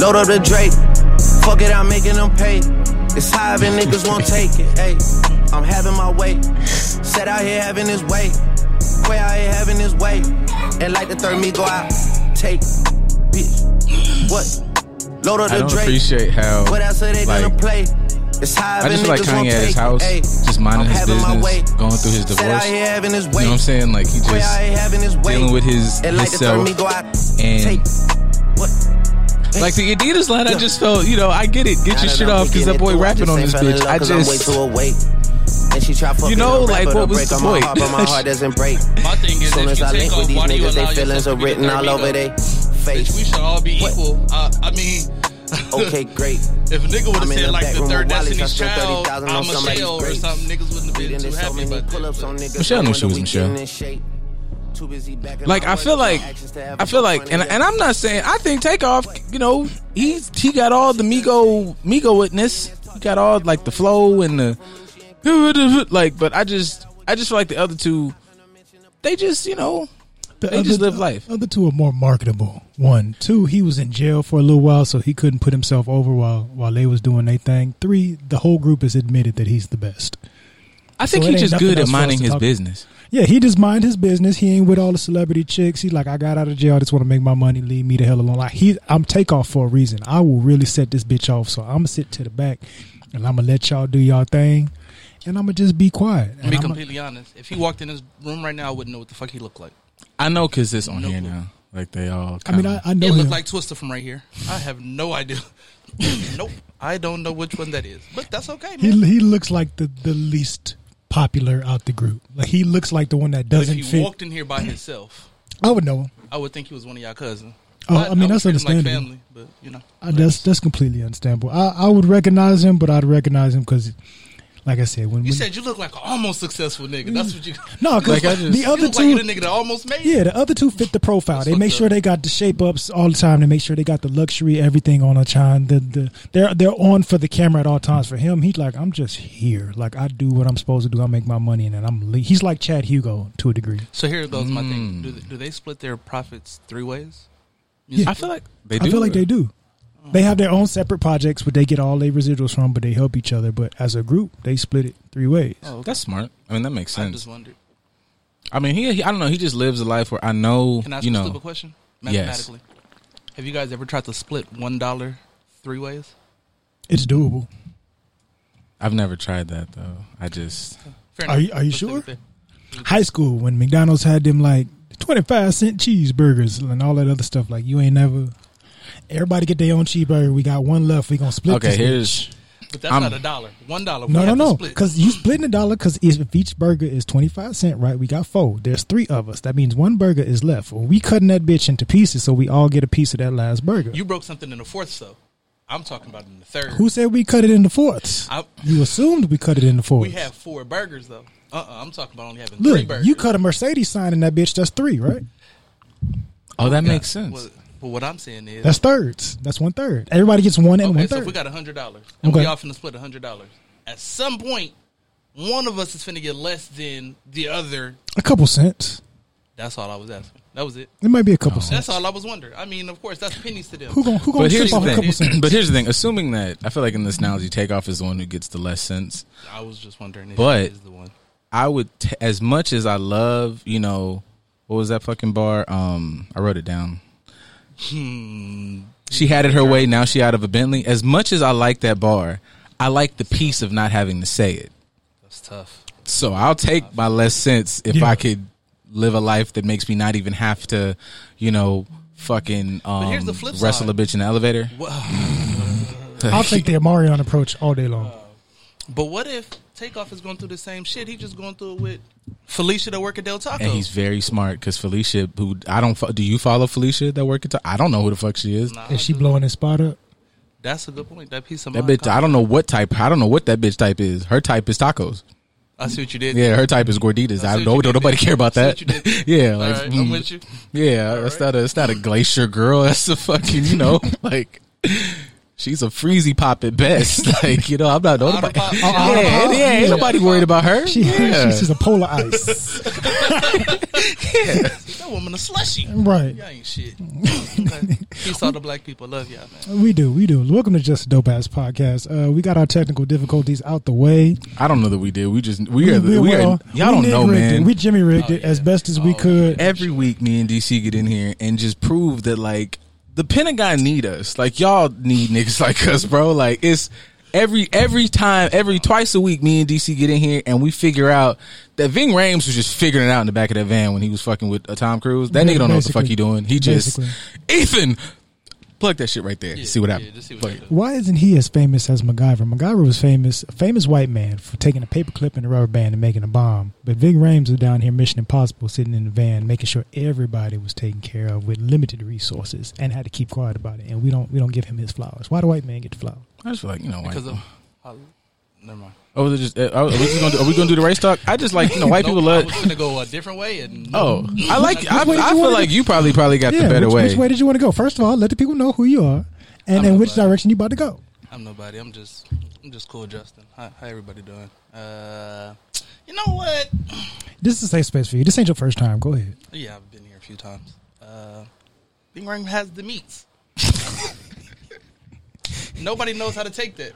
Load up the Drake. Fuck it, I'm making them pay. It's high and niggas won't take it. Hey, I'm having my way. Set out here having his way. Way out here having his way. And like the third me go out. Take. Bitch. What? Load up I the don't Drake. appreciate how What else are they like, gonna play? It's high I just feel like Kanye at his house. Ay, just minding his business, going through his divorce. his You know what I'm saying? Like he just having his way. dealing with his and like the third himself me go out. and? Like the Adidas line. I just felt, you know, I get it. Get Now your shit off because that boy through, rapping on this bitch. love I 'cause I'm way just, too awake. And she try fucking You know, a like, what was break the on my point? heart, but my heart doesn't break. My thing is, Soon if as I take link with off, these why do you niggas, allow they feelings yourself are written all over ego? their Bitch, we should all be What? equal. Uh, I mean, Okay, great. if a nigga would have in said the like back the room third with Wally's, I Destiny's spent Child, 30,000 I'm on somebody's Michelle or something, niggas wouldn't have been done too did happy many about pull-ups that. on niggas. Michelle knew she was Michelle. Getting in shape. Too busy back like I feel like no actions to have I a feel like and and I'm not saying I think Takeoff, you know, he's he got all the Migo Migo witness. He got all like the flow and the like but I just I just feel like the other two they just, you know, The They just live life. Other two are more marketable. One, two, he was in jail for a little while, so he couldn't put himself over while while they was doing their thing. Three, the whole group has admitted that he's the best. I think So he's just good at else for us minding his talk- business. Yeah, he just mind his business. He ain't with all the celebrity chicks. He's like, I got out of jail. I just want to make my money. Leave me the hell alone. Like he, I'm take off for a reason. I will really set this bitch off. So I'm gonna sit to the back, and I'm gonna let y'all do y'all thing, and I'm gonna just be quiet. And be I'ma- completely honest, if he walked in his room right now, I wouldn't know what the fuck he looked like. I know cuz it's on No here clue. now. Like they all I mean, kinda- I, I know It him. looked like Twister from right here. I have no idea. nope, I don't know which one that is, but that's okay, he he looks like the the least popular out the group. Like he looks like the one that But if doesn't he fit. walked in here by himself, I would know him. I would think he was one of y'all cousins. Oh, But I mean, would that's him like understandable. family, but you know, Uh, that's that's completely understandable. I, I would recognize him, but I'd recognize him because, like I said, when, you when said you look like an almost successful nigga. That's what you. no, because Like, I just- the You other look like two, the nigga that almost made. yeah, the other two fit the profile. That's they make sure up. they got the shape ups all the time. They make sure they got the luxury, everything on a time. The the they're they're on for the camera at all times. For him, he's like, I'm just here. Like I do what I'm supposed to do. I make my money, and then I'm. Le-. He's like Chad Hugo to a degree. So here goes my thing. Mm. Do they, do they split their profits three ways? Yeah. I feel like they do. I feel like they do. They have their own separate projects, where they get all their residuals from, but they help each other. But as a group, they split it three ways. Oh, okay. That's smart. I mean, that makes sense. I just wondered. I mean, he, he I don't know, he just lives a life where I know, Can I ask you you a know, stupid question? Yes. Mathematically, have you guys ever tried to split one dollar three ways? It's doable. I've never tried that though. I just Fair Are you- are you Let's sure? high school when McDonald's had them like twenty five cent cheeseburgers and all that other stuff. Like you ain't never. Everybody get their own cheeseburger. We got one left. We gonna split. Okay, this here's But that's I'm- not a dollar. One dollar. No, no, no. Because you splitting a dollar. Because if each burger is twenty five cent, right? We got four. There's three of us. That means one burger is left. Well, we cutting that bitch into pieces, so we all get a piece of that last burger. you broke something in the fourth, though. I'm talking about in the third. Who said we cut it into fourths? I, You assumed we cut it in the fourth. we have four burgers though. Uh, uh-uh, I'm talking about only having three burgers. you cut a Mercedes sign in that bitch. That's three, right? Oh, that makes sense. Well, but what I'm saying is, That's thirds. That's one third. Everybody gets one and okay. one So third. if we got a hundred dollars and Okay. we all finna split a hundred dollars, at some point, one of us is finna get less than the other. a couple cents. That's all I was asking. That was it. It might be a couple That's cents. That's all I was wondering. I mean, of course, that's pennies to them. Who gonna who gonna But here's trip the off a couple thing. cents? But here's the thing. Assuming that I feel like in this analogy, takeoff is the one who gets the less cents. I was just wondering if But- is the one. I would, t- as much as I love, you know, what was that fucking bar? Um, I wrote it down. Hmm. She had it her way. Now she out of a Bentley. As much as I like that bar, I like the peace of not having to say it. That's tough. So I'll take my less sense if Yeah. I could live a life that makes me not even have to, you know, fucking um, here's the flip wrestle side. a bitch in the elevator. I'll take the Amarion approach all day long. But what if Takeoff is going through the same shit? He just going through it with Felicia that work at Del Taco. And he's very smart because Felicia, who I don't, fo- do you follow Felicia that work at? Ta- I don't know who the fuck she is. Nah, Is she just- blowing his spot up? That's a good point. That piece of That mind bitch, I don't know what type. I don't know what that bitch type is. Her type is tacos. I see what you did. Yeah, her type is gorditas. I I see don't what know. you did Nobody there. care about I that. see what you did. yeah, like right, mm, I'm with you. yeah, that's not a. It's not a glacier girl. That's a fucking. You know, like She's a freezy pop at best. like you know, I'm not. Nobody, Auto pop. yeah, Oh, yeah, pop. yeah, ain't Yeah. nobody worried about her. She, yeah. she's a polar ice. Yeah. That woman a slushy. right. Y'all ain't shit. Okay. Peace all the black people. Love y'all, man. We do, we do. Welcome to Just a Dope Ass Podcast. Uh, we got our technical difficulties out the way. I don't know that we did. We just we are the, we well, are y'all we don't know, Nick rigged man. It. We Jimmy rigged Oh, it as best as we Oh, could. Every week, me and DC get in here and just prove that like the Pentagon need us. Like y'all need niggas like us, bro. Like it's every every time, every twice a week, me and DC get in here and we figure out that Ving Rhames was just figuring it out in the back of that van when he was fucking with uh, Tom Cruise. That Yeah, nigga don't know what the fuck he doing. He just Basically. Ethan. Plug that shit right there. Yeah, see what yeah, happens. just see what happens. Why isn't he as famous as MacGyver? MacGyver was famous, a famous white man for taking a paperclip and a rubber band and making a bomb. But Ving Rhames was down here, Mission Impossible, sitting in the van, making sure everybody was taken care of with limited resources and had to keep quiet about it. And we don't, we don't give him his flowers. Why do white man get the flowers? I just feel like you know, white Because of. Holly- Never mind. Oh, they're just, uh, are we just gonna do, are we gonna do the race talk? I just like you know white Nope, people I love. was gonna go a different way, and Oh, I like. I, way I feel wanna like you probably probably got the yeah, better which, way. which way did you want to go? First of all, let the people know who you are and, I'm and not which direction you about to go. I'm nobody. I'm just, I'm just cool, Justin. How, how everybody doing? Uh, you know what? This is a safe space for you. This ain't your first time. Go ahead. Yeah, I've been here a few times. Uh, Ving Rhames has the meats. Nobody knows how to take that.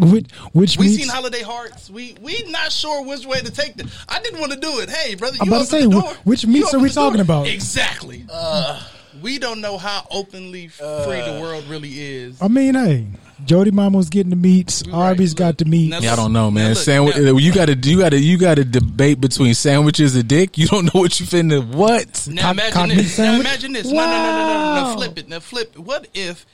Which, which We meets, seen Holiday Hearts. We we not sure which way to take that. I didn't want to do it. Hey, brother, I'm about to open say, the wh- door. which meats are we the door. talking about? Exactly. Uh, we don't know how openly free the uh, world really is. I mean, hey, Jody Mama was getting the meats. Right. Arby's got the meats. Yeah, I don't know, man. look, Sandwich. now- you got to you got to you got to debate between sandwiches and dick. You don't know what you finna what. Now Cock- imagine cock meat this. Now imagine this. No, no, no, no, no, no, no. Flip it. Now flip it. What if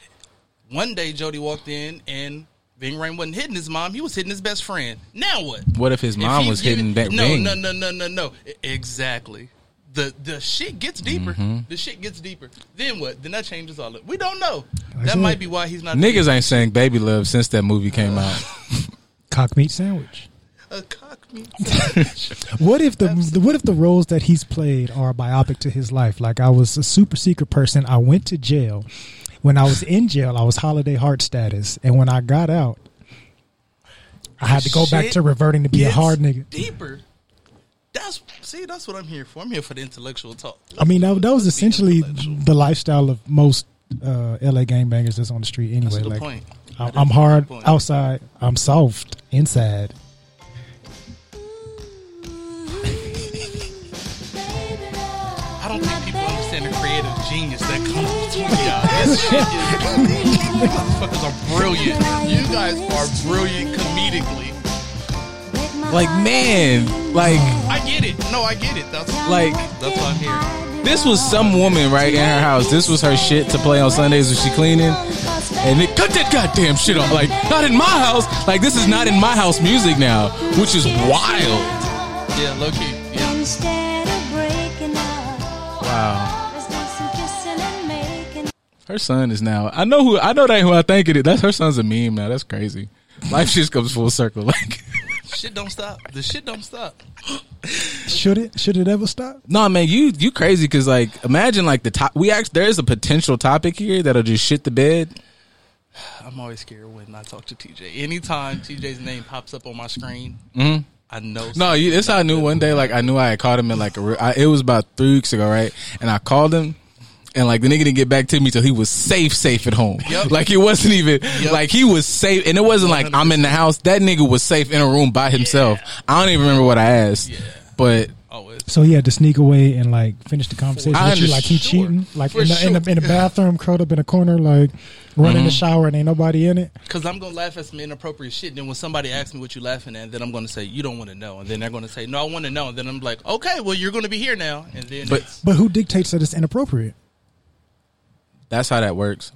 one day Jody walked in and Ving Rhames wasn't hitting his mom, he was hitting his best friend. Now what? What if his mom he was hitting that no, ring? No, no, no, no, no. Exactly. The the shit gets deeper. Mm-hmm. The shit gets deeper. Then what? Then that changes all of it. We don't know. Like that might be why he's not Niggas ain't saying baby love since that movie came Uh. out. Cock meat sandwich. A cock. What if the, the what if the roles that he's played are a biopic to his life? Like I was a super secret person. I went to jail. When I was in jail, I was holiday heart status, and when I got out, I had to go back to reverting to be a hard nigga. Deeper. That's see. That's what I'm here for. I'm here for the intellectual talk. I mean, that, that was essentially the lifestyle of most uh, LA gangbangers that's on the street anyway. Like, point. I'm, That I'm is a hard outside. I'm soft inside. Comes between. This shit is. You motherfuckers are brilliant. You guys are brilliant comedically. Like man, like I get it. No, I get it. That's like that's why I'm here. this was some woman right in her house. This was her shit to play on Sundays when she cleaning. And it cut that goddamn shit off. Like not in my house. Like this is not in my house music now, which is wild. Yeah, low key. Yeah. Instead of breaking up, Wow. Her son is now. I know who. I know that ain't who I think it is. That's her son's a meme now. That's crazy. Life just comes full circle. Like, Shit don't stop. The shit don't stop. Should it? Should it ever stop? no, man, you you crazy because like, imagine like the top. We actually there is a potential topic here that'll just shit the bed. I'm always scared when I talk to TJ. Anytime TJ's name pops up on my screen, Mhm. I know. No, you, that's how I knew one day. Like I knew I had called him in like a. real- I, it was about three weeks ago, right? And I called him, and like the nigga didn't get back to me till he was safe, safe at home. Yep. Like it wasn't even Yep. like he was safe, and it wasn't like I'm in the house. That nigga was safe in a room by himself. I don't even remember what I asked, Yeah. but oh, always. So he had to sneak away and like finish the conversation with you, like he understand. cheating, like in the, in the in the bathroom, curled up in a corner, like running the mm-hmm. shower and ain't nobody in it. Because I'm gonna laugh at some inappropriate shit. Then when somebody asks me what you laughing at, then I'm gonna say you don't want to know, and then they're gonna say no, I want to know, and then I'm like, okay, well you're gonna be here now, and then But- But who dictates that it's inappropriate? That's how that works.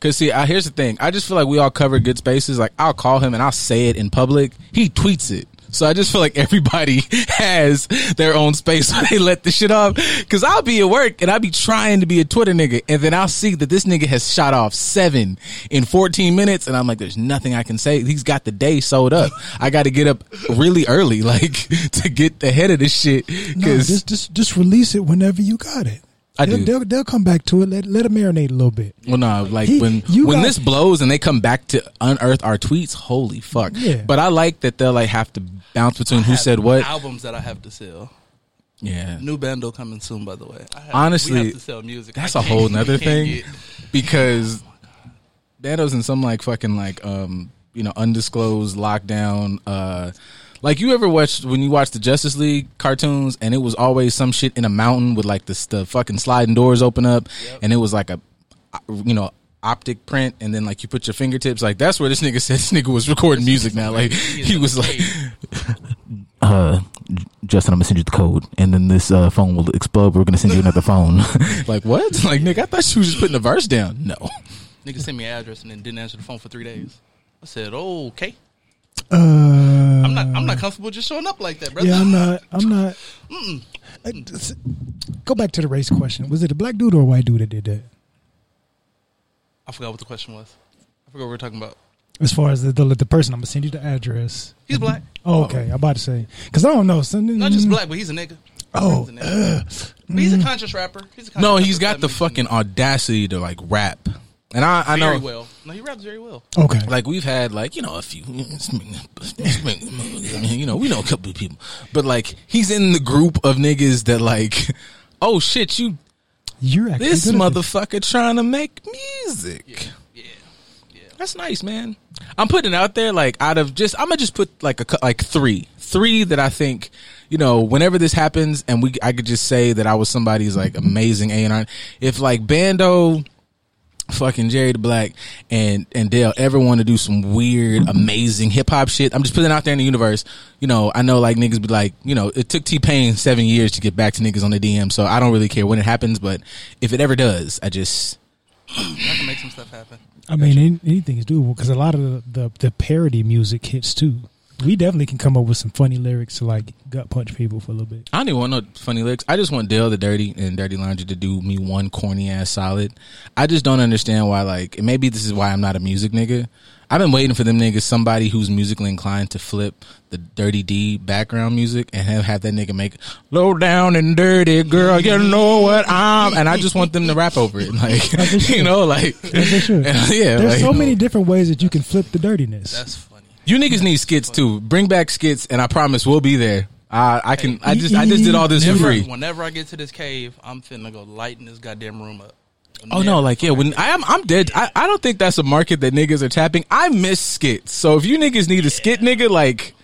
Cause see, I, here's the thing. I just feel like we all cover good spaces. Like I'll call him and I'll say it in public. He tweets it. So I just feel like everybody has their own space where they let the shit off. Cause I'll be at work and I'll be trying to be a Twitter nigga. And then I'll see that this nigga has shot off seven in 14 minutes. And I'm like, there's nothing I can say. He's got the day sold up. I got to get up really early, like to get ahead of this shit. No, Cause just just just release it whenever you got it. I they'll, do. They'll, they'll come back to it. Let let it marinate a little bit. Well, no, like He- when you when got- this blows and they come back to unearth our tweets, holy fuck! Yeah. But I like that they'll like have to bounce between I who have said what. Albums that I have to sell. Yeah, New bando coming soon, by the way. I have, Honestly, we have to sell music. that's a whole we nother thing get- because Bando's in some like fucking like um you know undisclosed lockdown. uh Like you ever watched when you watch the Justice League cartoons and it was always some shit in a mountain with like the the fucking sliding doors open up and it was like a you know optic print and then like you put your fingertips like that's where this nigga said this nigga was recording music now. Like he was like uh Justin I'm gonna send you the code and then this uh, phone will explode. We're gonna send you another phone. Like what? Like nigga I thought you was just putting a verse down. No. Nigga sent me an address and then didn't answer the phone for three days. I said, oh, "Okay, Uh, I'm not. I'm not comfortable just showing up like that, brother." Yeah, I'm not. I'm not. I just- uh, go back to the race question. Was it a black dude or a white dude that did that? I forgot what the question was. I forgot what we were talking about. As far as the the, the person, I'm gonna send you the address. He's black. Oh, okay. I'm about to say because I don't know. So, Not just black, but he's a nigga. Oh, He's a nigga. Uh, but he's a mm. conscious rapper. He's a conscious no rapper, he's got that the makes fucking audacity to like rap and I I very know well. No, he raps very well. Okay. like we've had like you know a few you know we know a couple of people but like he's in the group of niggas that like oh shit you You're actually this good at motherfucker trying to make music Yeah, yeah. that's nice man i'm putting it out there like out of just i'm gonna just put like a cou- like three three that i think you know whenever this happens and we i could just say that i was somebody's like amazing a&r if like bando fucking Jerry the Black and and Dale ever want to do some weird, amazing hip hop shit, I'm just putting it out there in the universe. You know, I know like niggas be like, you know, it took T Pain seven years to get back to niggas on the DM, so I don't really care when it happens, but if it ever does, I just I can make some stuff happen. I mean, any, anything is doable because a lot of the, the the parody music hits too. We definitely can come up with some funny lyrics to like gut punch people for a little bit. I don't even want no funny lyrics. I just want Dale the Dirty and Dirty Laundry to do me one corny ass solid. I just don't understand why. Like, maybe this is why I'm not a music nigga. I've been waiting for them niggas, somebody who's musically inclined to flip the Dirty D background music and have, have that nigga make low down and dirty girl. You know what I'm, and I just want them to rap over it, like you know, like yeah. There's like, so many different ways that you can flip the dirtiness. That's. You niggas need skits too. Bring back skits, and I promise we'll be there. I, I can. I just. I just did all this for Whenever, free. whenever I get to this cave, I'm finna go lighten this goddamn room up. Oh no, like yeah, when I am I'm dead. I, I don't think that's a market that niggas are tapping. I miss skits. So if you niggas need a skit nigga, like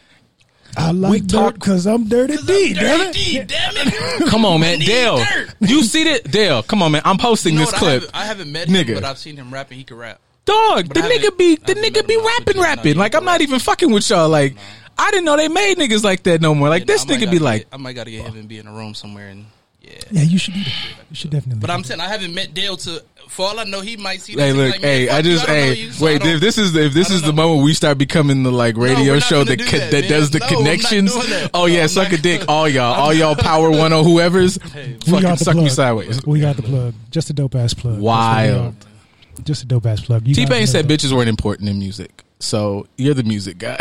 I like talk- dirt because I'm dirty D. Damn it. D, damn it. come on man, Dale. dirt. You see that? Dale, come on man. I'm posting You know this what, I clip. haven't, I haven't met him, Nigga. but I've seen him rapping. He can rap. Dog, But the I nigga be the nigga be rapping rapping. Like I'm not even fucking with y'all. Like I didn't know they made niggas like that no more. Like Yeah, this I nigga gotta be get- like I might gotta get him and be in a room somewhere and yeah. Yeah, you should do that. You should definitely. But I'm saying I haven't met Dale to. For all I know, he might see. This Hey, look, like, hey, I just, don't hey, you, so wait, don't- if this is if this is don't the moment we start becoming the like radio we're show that do co- that, that, does the No, connections. Oh yeah, I'm suck a dick, all y'all, all y'all Power One or whoever's, we fucking got the suck plug. me sideways. We got the plug. Just a dope ass plug. That's what we Wild. Are. Just a dope ass plug. You T Pain said that. bitches weren't important in music, so you're the music guy.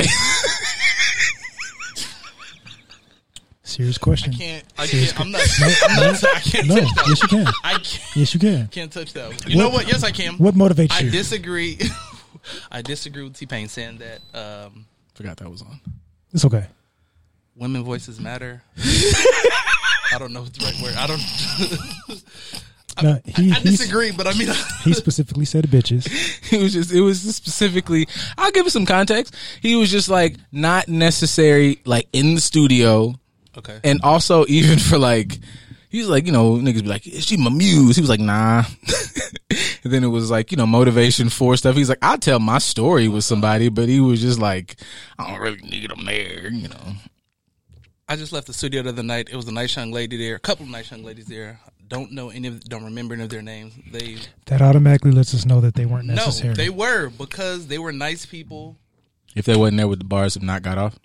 Serious question. I can't. I can't. I'm not. I'm not. I can't No, touch that. yes you can. I can't. Yes you can. Can't touch that. one. You know What- what? Yes, I can. What motivates I you? I disagree. I disagree with T Pain saying that um, Forgot that was on. It's okay. women voices matter. I don't know the right word. I don't. No, he, I he, disagree, but I mean, he specifically said bitches. It was just, it was just specifically. I'll give it some context. He was just like not necessary, like in the studio, okay. and also even for like he was like you know niggas be like is she my muse he was like nah and then it was like you know motivation for stuff he's like i'll tell my story with somebody but he was just like i don't really need them there you know I just left the studio the other night. It was a nice young lady there, a couple of nice young ladies there. Don't know any of, don't remember any of their names. They That automatically lets us know that they weren't necessary. no, they were because they were nice people. if they wasn't there with the bars have not got off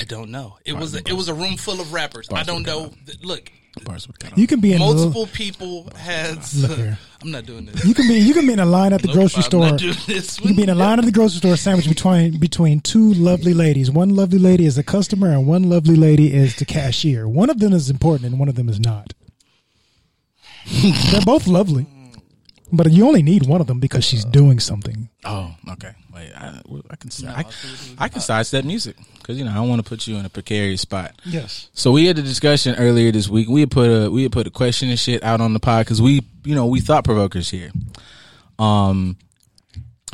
I don't know. It was a, it was a room full of rappers. I don't know. Th- Look, bars would got off you can be in multiple A, people had. Look here. I'm not doing this. you can be you can be in a line at the Nope, grocery I'm store. not doing this You can be in a line at the grocery store sandwiched between between two lovely ladies. One lovely lady is a customer and one lovely lady is the cashier. One of them is important and one of them is not. They're both lovely, but you only need one of them because she's doing something. Oh, okay. Wait, I, well, I can I, I can sidestep music because you know I don't want to put you in a precarious spot. Yes. So we had a discussion earlier this week. We had put a we had put a question and shit out on the pod because we you know we thought provokers here. Um,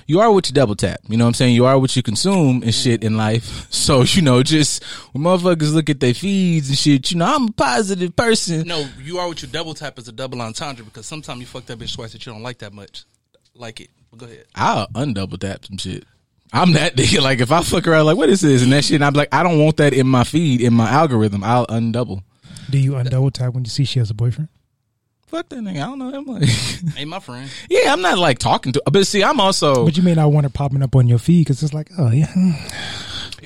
you are what you double tap. You know what I'm saying? You are what you consume and shit in life. So you know, just when motherfuckers look at their feeds and shit, you know, I'm a positive person. No, you are what you double tap as a double entendre because sometimes you fuck that bitch twice that you don't like that much. Like it. But go ahead. I'll undouble tap some shit. I'm that nigga. Like if I fuck around, like what is this and that shit, and I'm like, I don't want that in my feed in my algorithm. I'll undouble. Do you undouble tap when you see she has a boyfriend? Fuck that nigga. I don't know him. Like, Ain't my friend. yeah, I'm not like talking to. But see, I'm also. But you may not want it popping up on your feed because it's like, oh yeah,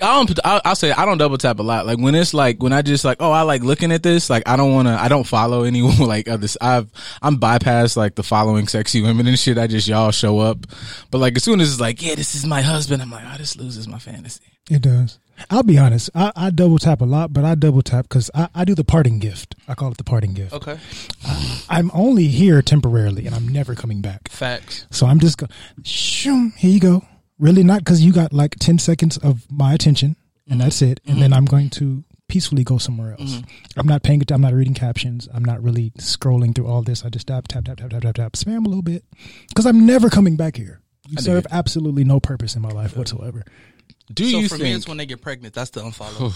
I don't. I'll, I'll say I don't double tap a lot. Like when it's like when I just like oh I like looking at this. Like I don't want to. I don't follow anyone like others. I've I'm bypassed like the following sexy women and shit. I just y'all show up. But like as soon as it's like yeah this is my husband, I'm like oh this loses my fantasy. it does. I'll be honest. I, I double tap a lot, but I double tap because I, I do the parting gift. I call it the parting gift. Okay. I'm only here temporarily, and I'm never coming back. Facts. So I'm just going, shoom, here you go. Really not because you got like 10 seconds of my attention and mm-hmm. that's it. And mm-hmm. then I'm going to peacefully go somewhere else. Mm-hmm. I'm not paying it. I'm not reading captions. I'm not really scrolling through all this. I just tap, tap, tap, tap, tap, tap, tap, spam a little bit because I'm never coming back here. You dig serve it. absolutely no purpose in my life whatsoever. Do so you for me, it's when they get pregnant. That's the unfollow.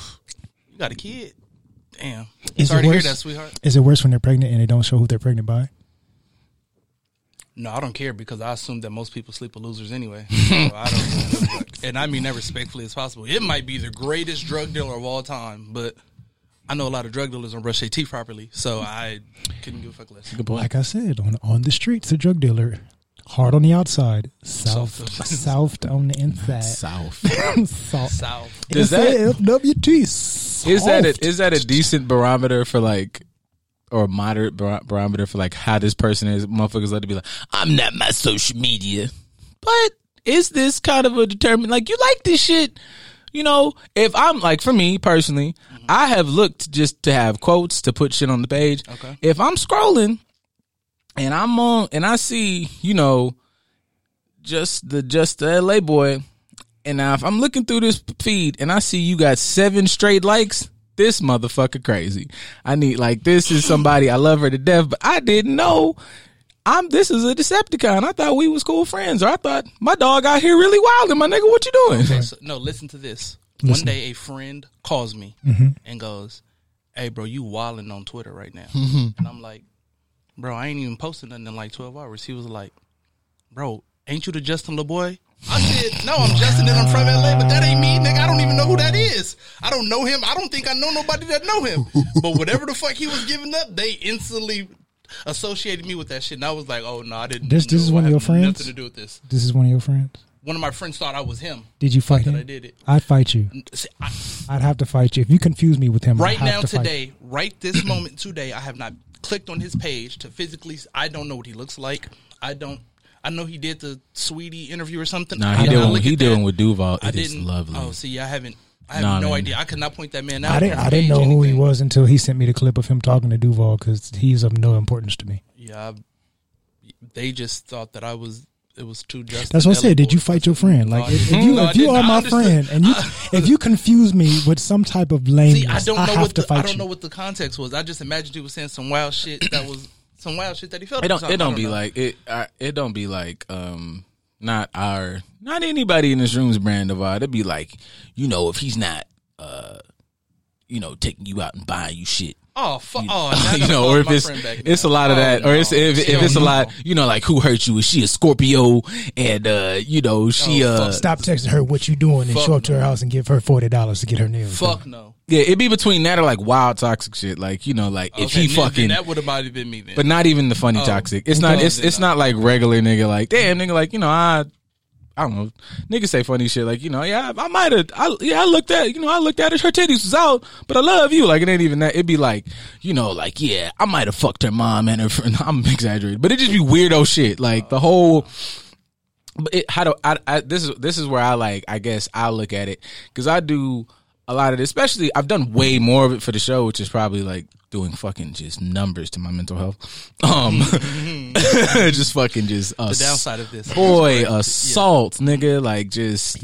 you got a kid. Damn. Is Sorry it to hear worse? that, sweetheart. Is it worse when they're pregnant and they don't show who they're pregnant by? No, I don't care because I assume that most people sleep with losers anyway. So I don't, and I mean that respectfully as possible. It might be the greatest drug dealer of all time, but I know a lot of drug dealers don't brush their teeth properly, so I couldn't give a fuck less. Like I said, on on the streets, a drug dealer, hard on the outside, soft, Soft. soft on the inside. South. Soft. South. Does that- FWT? Is that a, is that a decent barometer for like, or a moderate bar- barometer for like how this person is? Motherfuckers like to be like, I'm not my social media, but is this kind of a determined? Like you like this shit, you know? If I'm like for me personally, mm-hmm. I have looked just to have quotes to put shit on the page. Okay. If I'm scrolling and I'm on and I see, you know, just the just the LA boy. And now if I'm looking through this feed and I see you got seven straight likes, this motherfucker crazy. I need like this is somebody I love her to death, but I didn't know I'm this is a Decepticon. I thought we was cool friends, or I thought my dog out here really wild. And my nigga, what you doing? Okay, so, no, listen to this. Listen. One day, a friend calls me mm-hmm. and goes, "Hey, bro, you wilding on Twitter right now?" Mm-hmm. and I'm like, "Bro, I ain't even posted nothing in like 12 hours." He was like, "Bro, ain't you the Justin LeBoy?" I said, "No, I'm Justin, and I'm from LA, but that ain't me, nigga. I don't even know who that is. I don't know him. I don't think I know nobody that know him. but whatever the fuck he was giving up, they instantly." Associated me with that shit, and I was like, "Oh no, I didn't." This- this know. is one I of your friends? Nothing to do with this. This is one of your friends. One of my friends thought I was him. Did you fight that him? I did it. I'd fight you. See, I- I'd have to fight you if you confuse me with him. I'd right have now to fight today right this moment today i have not clicked on his page to physically i don't know what he looks like i don't i know he did the sweetie interview or something Nah, he did not dealing he at that. dealing with Duval. i didn't lovely. oh see i haven't i have Nah, no man. idea i could not point that man out I didn't. I didn't know who he was until he sent me the clip of him talking to Duval because he's of no importance to me. yeah I- they just thought that i was it was too just That's what I said. Did you fight your friend? Like if, if you No, if you are my friend and you if you confuse me with some type of lame, i don't know have what to the, fight i don't you. know what the context was i just imagined he was saying some wild shit that was some wild shit that he felt it don't something. it I don't be know. like it uh, it don't be like um not our not anybody in this room's brand of art. It'd be like, you know, if he's not uh you know, taking you out and buying you shit. oh fuck oh now you know, or if it's it's a lot of Oh, that, or it's no. if, if Hell it's a no. lot, you know, like who hurt you? Is she a Scorpio? And uh, you know, she Oh, uh. Stop texting her what you doing and show up to her house and give her forty dollars to get her nails. done. fuck no yeah, it'd be between that or like wild toxic shit, like you know, like if Okay, he then- then fucking. that would have probably been me then. But not even the funny Oh. toxic. It's not. It's it's not like regular nigga. Like damn nigga. Like you know I. I don't know. Niggas say funny shit like you know. Yeah, I, might have. I, yeah, I looked at you know. I looked at her. Her titties was out, but I love you. Like it ain't even that. It'd be like you know, like yeah, I might have fucked her mom and her friend. I'm exaggerating, but it just be weirdo shit. Like the whole. But it, how do I, I? This is this is where I like. I guess I look at it because I do a lot of it, especially I've done way more of it for the show, which is probably like doing fucking just numbers to my mental health. Um, just fucking just The downside of this, boy assault, nigga, like just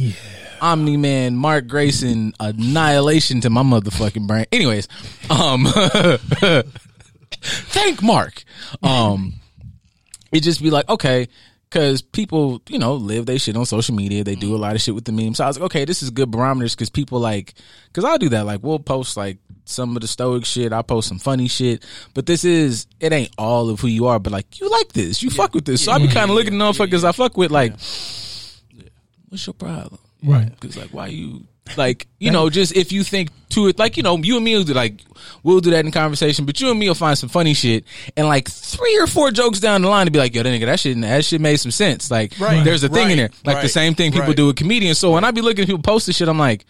Omni Man, Mark Grayson, annihilation to my motherfucking brain. Anyways, um, thank Mark. Um, it just be like okay. Cause people, you know, live they shit on social media. They do a mm-hmm. lot of shit with the memes. So I was like, okay, this is good barometers because people like, cause I'll do that. Like, we'll post like some of the stoic shit. I'll post some funny shit. But this is, it ain't all of who you are, but like, you like this. You fuck with this. So I be kind of looking at motherfuckers I fuck with like, what's your problem? Right. Cause like, why you like, you know, just if you think to it, like, you know, you and me will do like, we'll do that in conversation, but you and me will find some funny shit and like three or four jokes down the line to be like, yo, that nigga, that shit, that shit made some sense. Like, Right. there's a thing in there. Right. Like the Right. same thing people Right. do with comedians. So when I be looking at people post this shit, I'm like,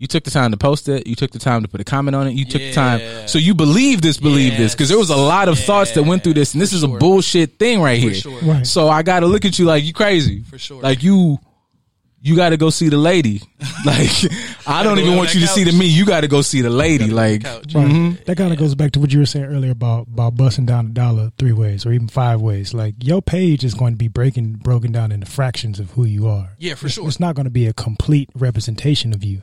you took the time to post it. You took the time to put a comment on it. You took the time. So you believe this, believe this. Cause there was a lot of thoughts that went through this and this is a bullshit thing right here. sure. Right. So I got to look at you like you crazy. For sure. Like you, you got to go see the lady. Like I don't even want that you to see the me. You got to go see the lady. Like couch. Right. Mm-hmm. That kind of goes back to what you were saying earlier about about busting down a dollar three ways or even five ways. Like your page is going to be breaking broken down into fractions of who you are. Yeah, for It's- sure. It's not going to be a complete representation of you,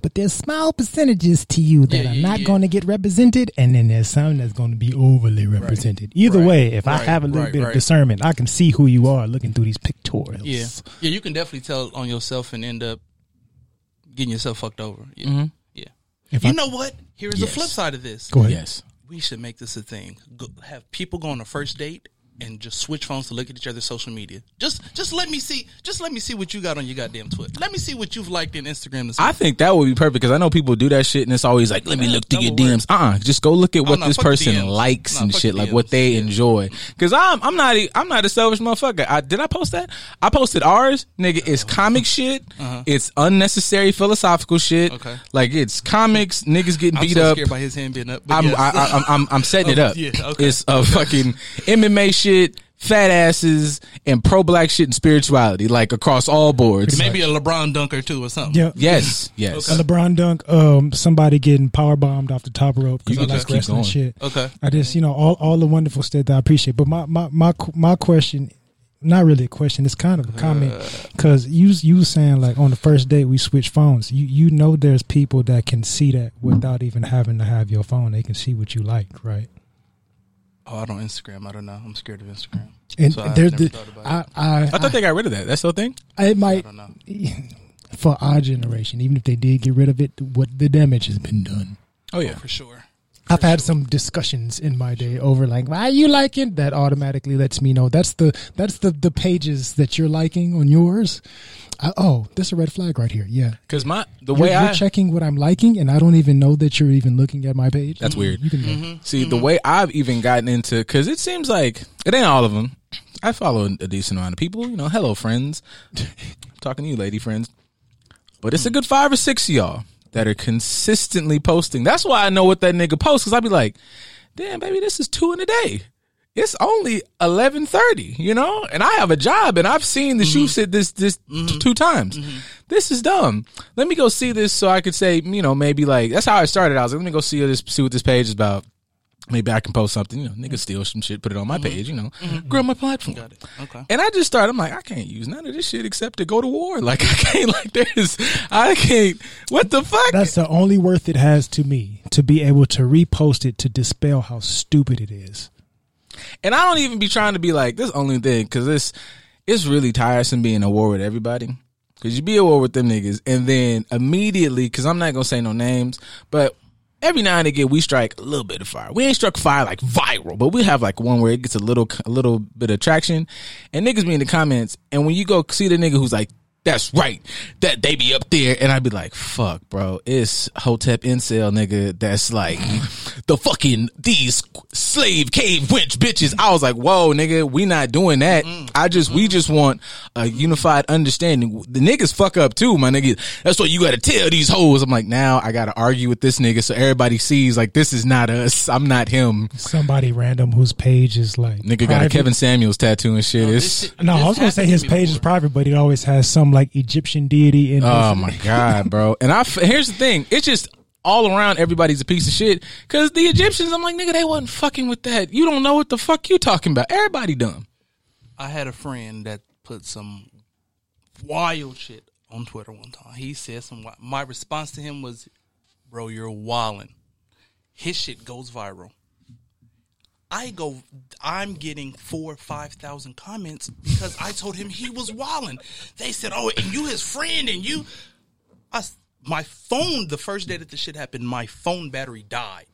but there's small percentages to you that Yeah, are not yeah. going to get represented, and then there's some that's going to be overly represented. Either Right. way, if I have a little Right. bit Right. of discernment, I can see who you are looking through these pictorials. Yeah, yeah, you can definitely tell on yourself and end up getting yourself fucked over. Yeah, Mm-hmm. yeah. If you I- know what? Here's the flip side of this. Go ahead. yes, We should make this a thing. Go, have people go on a first date and just switch phones to look at each other's social media. Just, just let me see. Just let me see what you got on your goddamn Twitter. Let me see what you've liked in Instagram. This I think that would be perfect because I know people do that shit and it's always like, let me look through your. DMs. Uh, uh just go look at what no, this person likes and shit, like what they Yeah. enjoy. Because I'm, I'm not, I'm not a selfish motherfucker. I, did I post that? I posted ours, nigga. It's comic shit. It's unnecessary philosophical shit. Uh-huh. Okay. like it's comics. Niggas getting I'm beat so up. scared by his hand being up. but I'm, yes. I, I, I'm, I'm, I'm setting it Oh, up. yeah, okay. It's a fucking MMA shit, fat asses, and pro black shit and spirituality, like across all boards. maybe a LeBron dunk or two or something. Yeah. Yes, yes. A LeBron dunk, um, somebody getting power bombed off the top rope because You I can like just keep wrestling going. shit. Okay. I just, you know, all, all the wonderful stuff that I appreciate. But my, my, my, my question, not really a question, it's kind of a comment because you, you was saying like on the first date we switch phones. You, you know, there's people that can see that without even having to have your phone. They can see what you like, right? Oh, I don't Instagram. I don't know. I'm scared of Instagram. And So I've there's never the, thought about I. I, I thought they got rid of that. That's the thing. I, it I might, don't know. for our generation, even if they did get rid of it, what the damage has been done. Oh yeah. For sure. I've had some discussions in my day over like why are you liking that automatically lets me know that's the that's the the pages that you're liking on yours. I, oh, there's a red flag right here. Yeah, Because my the you're, way you're I checking what I'm liking, and I don't even know that you're even looking at my page. That's weird. You can Mm-hmm. see the way I've even gotten into because it seems like it ain't all of them. I follow a decent amount of people. You know, hello friends. talking to you, lady friends. But it's a good five or six of y'all that are consistently posting. That's why I know what that nigga posts because I'd be like, damn, baby, this is two in a day. It's only eleven thirty, you know, and I have a job, and I've seen the mm-hmm. shoe sit this this t- mm-hmm. two times. Mm-hmm. This is dumb. Let me go see this so I could say, you know, maybe like that's how I started. I was like, let me go see this, see what this page is about. Maybe I can post something, you know, nigga steal some shit, put it on my page, you know, grow my platform. Got it. Okay. And I just started. I'm like, I can't use none of this shit except to go to war. Like I can't. Like there's, I can't. What the fuck? That's the only worth it has to me to be able to repost it to dispel how stupid it is. And I don't even be trying to be like this only thing because it's it's really tiresome being a war with everybody. Cause you be at war with them niggas, and then immediately, cause I'm not gonna say no names, but every now and again we strike a little bit of fire. We ain't struck fire like viral, but we have like one where it gets a little a little bit of traction, and niggas be in the comments, and when you go see the nigga who's like. That's right. That they be up there, and I'd be like, "Fuck, bro, it's Hotep Incel nigga. That's like the fucking these slave cave wench bitches." I was like, "Whoa, nigga, we not doing that. Mm-hmm. I just we mm-hmm. just want a unified understanding. The niggas fuck up too, my nigga. That's what you got to tell these hoes." I'm like, now I got to argue with this nigga so everybody sees like this is not us. I'm not him. Somebody random whose page is like Nigga got a. Kevin Samuels tattoo and shit. No, this shit- No, this I was gonna say his to me page is private, but it always has some like Egyptian deity. And Oh my god, bro! And I here's the thing: it's just all around. Everybody's a piece of shit because the Egyptians. I'm like, nigga, they wasn't fucking with that. You don't know what the fuck you talking about. Everybody dumb. I had a friend that put some wild shit on Twitter one time. He said some. My response to him was, "Bro, you're wildin'." His shit goes viral. I go. I'm getting four, five thousand comments because I told him he was walling. They said, "Oh, and you his friend, and you." I, my phone. The first day that the shit happened, my phone battery died.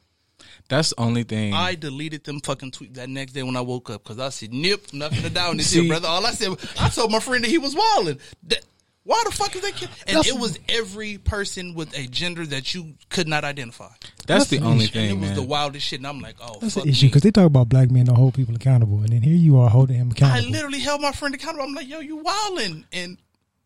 That's the only thing. I deleted them fucking tweets that next day when I woke up because I said, "Nip, nothing to die on this See- here, brother." All I said, I told my friend that he was walling. That, why the fuck is that kid? And That's- it was every person with a gender that you could not identify. that's the that's only and it thing, was man. the wildest shit. And I'm like, oh, That's fuck the issue me. because they talk about black men to hold people accountable, and then here you are holding him accountable. I accountable. literally held my friend accountable. I'm like, yo, you wilding, and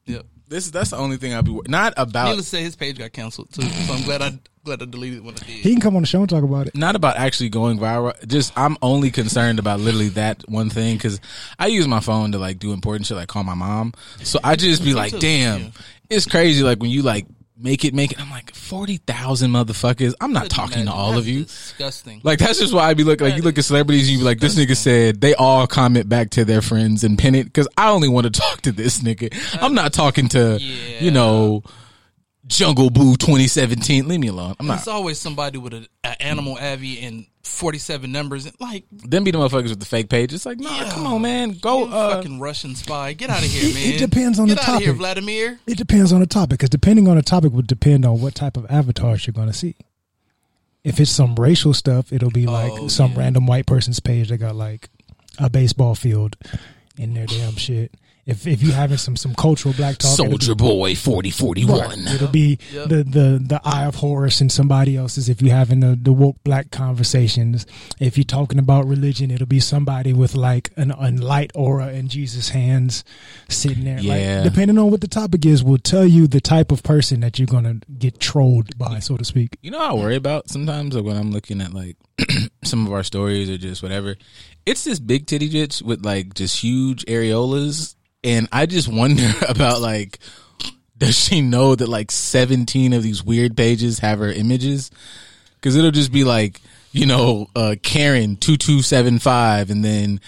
yeah. This that's the only thing I'll be wor- not about. Needless to say, his page got canceled too. So I'm glad I glad I deleted it when I did. he can come on the show and talk about it. not about actually going viral. Just I'm only concerned about literally that one thing because I use my phone to like do important shit, like call my mom. So I just be like, too, damn, yeah. it's crazy. Like when you like make it, make it. I'm like forty thousand motherfuckers. I'm not talking to all That's of you. Disgusting. Like that's just why I be looking. Like you look at celebrities, you be like, this nigga said they all comment back to their friends and pin it because I only want to talk to this nigga. I'm not talking to Yeah. you know Jungle Boo 2017. Leave me alone. I'm not. It's always somebody with a, a animal avi and 47 numbers. And like, Them be the motherfuckers with the fake page. It's like, nah, Yeah. come on, man. Go. Uh, fucking Russian spy. Get out of here, It- man. it depends on Get the out of here. Vladimir. It depends on the topic, because depending on the topic would depend on what type of avatars you're going to see. If it's some racial stuff, it'll be like Oh, some yeah. random white person's page that got like a baseball field in their damn shit. If if you having some some cultural black talk, it'll be- Soldier Boy 4041. Right. It'll be Yep. the, the the eye of Horus and somebody else's. If you're having the, the woke black conversations, if you're talking about religion, it'll be somebody with like an, an light aura in Jesus' hands sitting there. Yeah. Like, depending on what the topic is, will tell you the type of person that you're gonna get trolled by, so to speak. You know what I worry about sometimes like, when I'm looking at like some of our stories or just whatever. It's this big titty bitch with like just huge areolas, and I just wonder about like, does she know that like 17 of these weird pages have her images? Because it'll just be like, you know, uh, Karen two two seven five, and then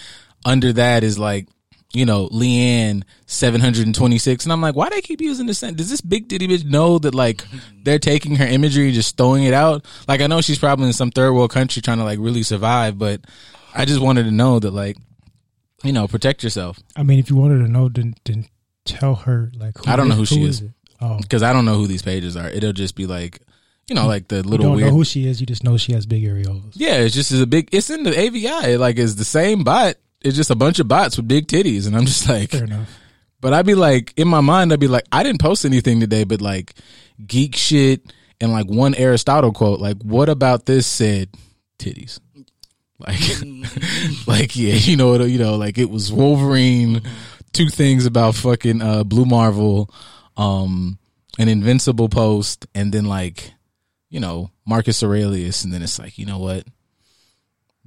under that is like. You know, Leanne seven hundred and I'm like, why do they keep using this? Does this big titty bitch know that like they're taking her imagery and just throwing it out? Like, I know she's probably in some third world country trying to like really survive, but I just wanted to know that like, you know, protect yourself I mean, if you wanted to know, then then tell her like. Who I don't know is- who she is. it? Oh, because I don't know who these pages are. It'll just be like, you know, like the you little don't weird. know who she is. You just know she has big areolas. yeah, it's just a big. It's in the AVI. It, like it's the same bot. It's just a bunch of bots with big titties, and I'm just like, Fair enough. But I'd be like, in my mind, I'd be like, I didn't post anything today, but like geek shit and like one Aristotle quote. Like, what about this said titties? Like, like yeah, you know, what you know, like it was Wolverine. Two things about fucking uh, Blue Marvel, um, an Invincible post, and then like, you know, Marcus Aurelius, and then it's like, you know what?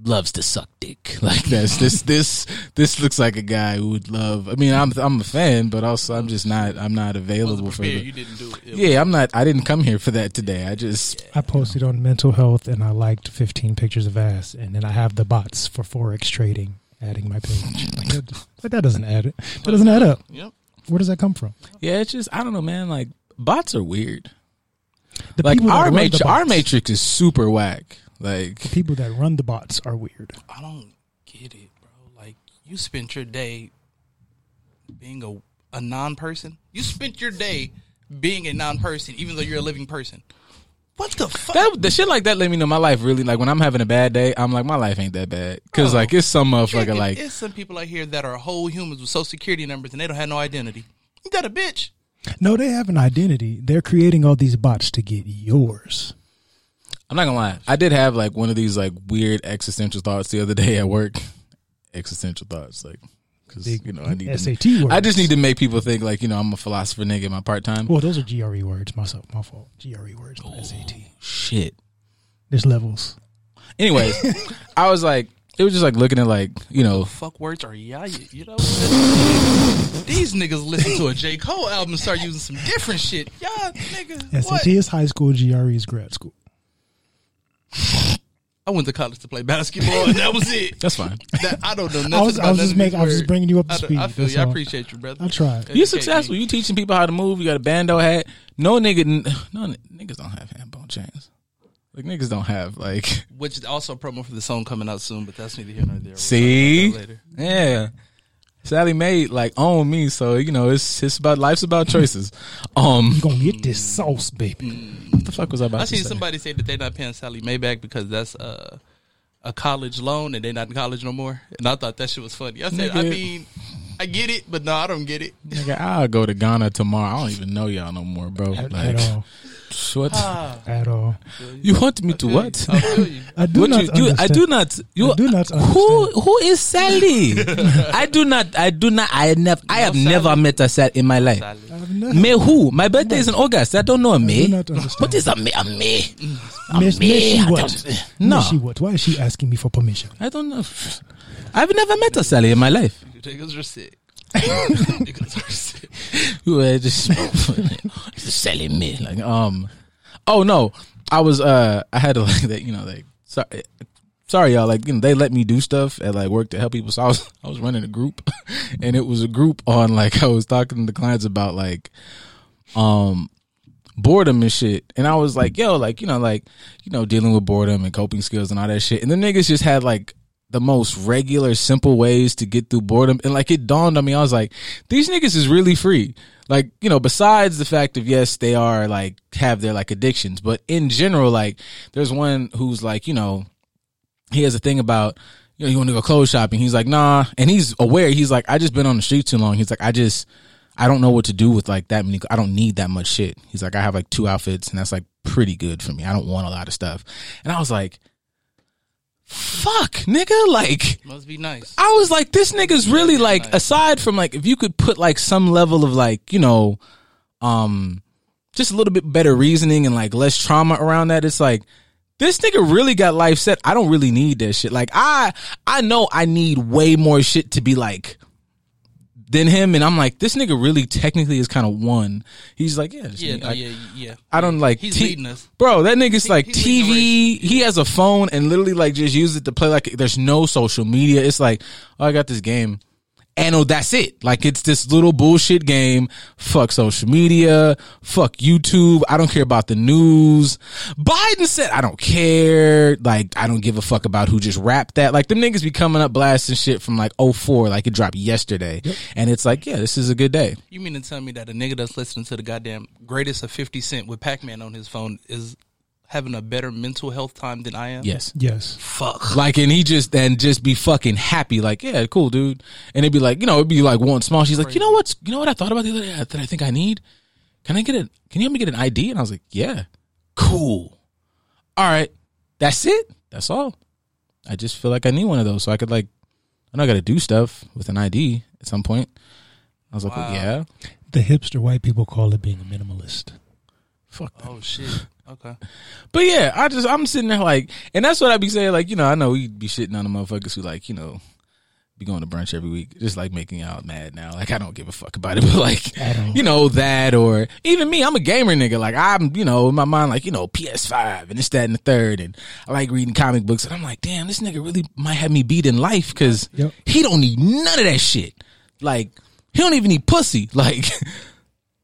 Loves to suck dick. Like that's this this this looks like a guy who would love. I mean, I'm I'm a fan, but also I'm just not I'm not available for the. you didn't do it. It was- Yeah, I'm not. I didn't come here for that today. I just I posted on mental health and I liked 15 pictures of ass, and then I have the bots for forex trading adding my page. Like that, but that doesn't add it. That doesn't add up. Yep. Where does that come from? yeah, it's just I don't know, man. Like bots are weird. The Like our matrix, our matrix is super whack. Like The people that run the bots are weird. I don't get it, bro. Like you spent your day being a a non person. You spent your day being a non person, even though you're a living person. What the fuck? that, the shit like that let me know my life really like when I'm having a bad day. I'm like my life ain't that bad because like it's some motherfucker Nigga, like it's some people out here that are whole humans with social security numbers and they don't have no identity. You got a bitch. No, they have an identity. They're creating all these bots to get yours. I'm not gonna lie. I did have like one of these like weird existential thoughts the other day at work. Existential thoughts, like because you know I need SAT to, words. I just need to make people think like you know I'm a philosopher nigga in my part time. Well, those are GRE words. Myself, my fault. GRE words, not SAT. Oh, shit. There's levels. Anyways, I was like, it was just like looking at like you know Fuck words are yeah, you, you know. These These niggas listen to a J. Cole album and start using some different shit. Y'all niggas, what? SAT is high school, GRE is grad school. I went to college to play basketball, and that was it. That's fine. That, I don't know nothing I was, about I was just making, I was just bringing you up to I, speed. I feel that's you. I appreciate you, brother. I tried. Educate You successful. You teaching people how to move. You got a bando hat. No nigga, no n- niggas don't have handbone chains. Like niggas don't have like. Which also a promo for the song coming out soon, but that's neither here nor there. We'll See, talk about that later. yeah. Sallie Mae like own me, so you know it's it's about life's about choices. Um, You gonna get this sauce, baby. what the fuck was I about I to seen say? somebody say that they're not paying Sallie Mae back because that's uh, a college loan and they're not in college no more. And I thought that shit was funny. I said, I mean, I get it, but no, I don't get it. Nigga, I'll go to Ghana tomorrow. I don't even know y'all no more, bro. At, Like, ah. at all. what? At all. You want me to what? I feel you. I do What not you, you, I do not. You I do not Who who is Sally? I do not. I do not. I never. I have Sally. never met a Sally in my life. Sally. May who? My birthday is in August. I don't know a I do May. not. What is a May? A May? A Miss, May? miss she what? No, Miss she what? Why is she asking me for permission? I don't know. I've never met a Sally in my life. You niggas are sick. niggas are sick. You were just selling me like um. Oh no, I was uh I had to like that you know like sorry sorry y'all like you know they let me do stuff at like work to help people so I was I was running a group and it was a group on like I was talking to clients about like um boredom and shit and I was like yo like you know like you know dealing with boredom and coping skills and all that shit and the niggas just had like the most regular simple ways to get through boredom. And like it dawned on me I was like these niggas is really free. Like you know besides the fact of yes they are like have their like addictions but in general like there's one who's like you know he has a thing about you know you want to go clothes shopping. He's like nah. And he's aware. He's like i just been on the street too long. He's like i just i don't know what to do with like that many i don't need that much shit. He's like i have like two outfits and that's like pretty good for me. I don't want a lot of stuff. And i was like fuck nigga like Must be nice. I was like, this nigga's really like, aside from like, if you could put like some level of like, you know, um, just a little bit better reasoning and like less trauma around that, it's like, this nigga really got life set. I don't really need that shit. Like, I, I know I need way more shit to be like, than him. And I'm like, this nigga really technically is kind of one. He's like, yeah, Yeah, no, like, yeah, yeah. I don't like He's T- leading us. Bro, that nigga's He- like he's leading the TV. He has a phone and literally like just use it to play like there's no social media. It's like, oh, I got this game. And oh, that's it. Like it's this little bullshit game. Fuck social media. Fuck YouTube. I don't care about the news. Biden said, I don't care. Like, I don't give a fuck about who just rapped that. Like, the niggas be coming up blasting shit from like 04, like it dropped yesterday. And it's like, yeah, this is a good day. You mean to tell me that a nigga that's listening to the goddamn greatest of 50 Cent with Pac Man on his phone is having a better mental health time than I am? Yes. Yes. Fuck. Like, and he just and just be fucking happy, like, yeah, cool, dude. And it'd be like, you know, it'd be like one small. She's like, you know what's, you know what I thought about the other day uh, that I think I need? Can I get it? Can you help me get an ID? And I was like, yeah, cool. All right, that's it. That's all. I just feel like I need one of those so I could like, I know I got to do stuff with an ID at some point. I was like, well, yeah, The hipster white people call it being a minimalist. Fuck that. Oh, shit. Okay. But yeah, I just I'm sitting there like, and that's what I be saying. Like, you know, I know we be shitting on the motherfuckers who like, you know, be going to brunch every week, just like making y'all mad now. Like, I don't give a fuck about it, but like, you know, that or even me, I'm a gamer nigga. Like, I'm, you know, in my mind, like, you know, PS5 and this, that, and the third, and I like reading comic books, and I'm like, damn, this nigga really might have me beat in life because Yep. he don't need none of that shit. Like, he don't even need pussy. Like,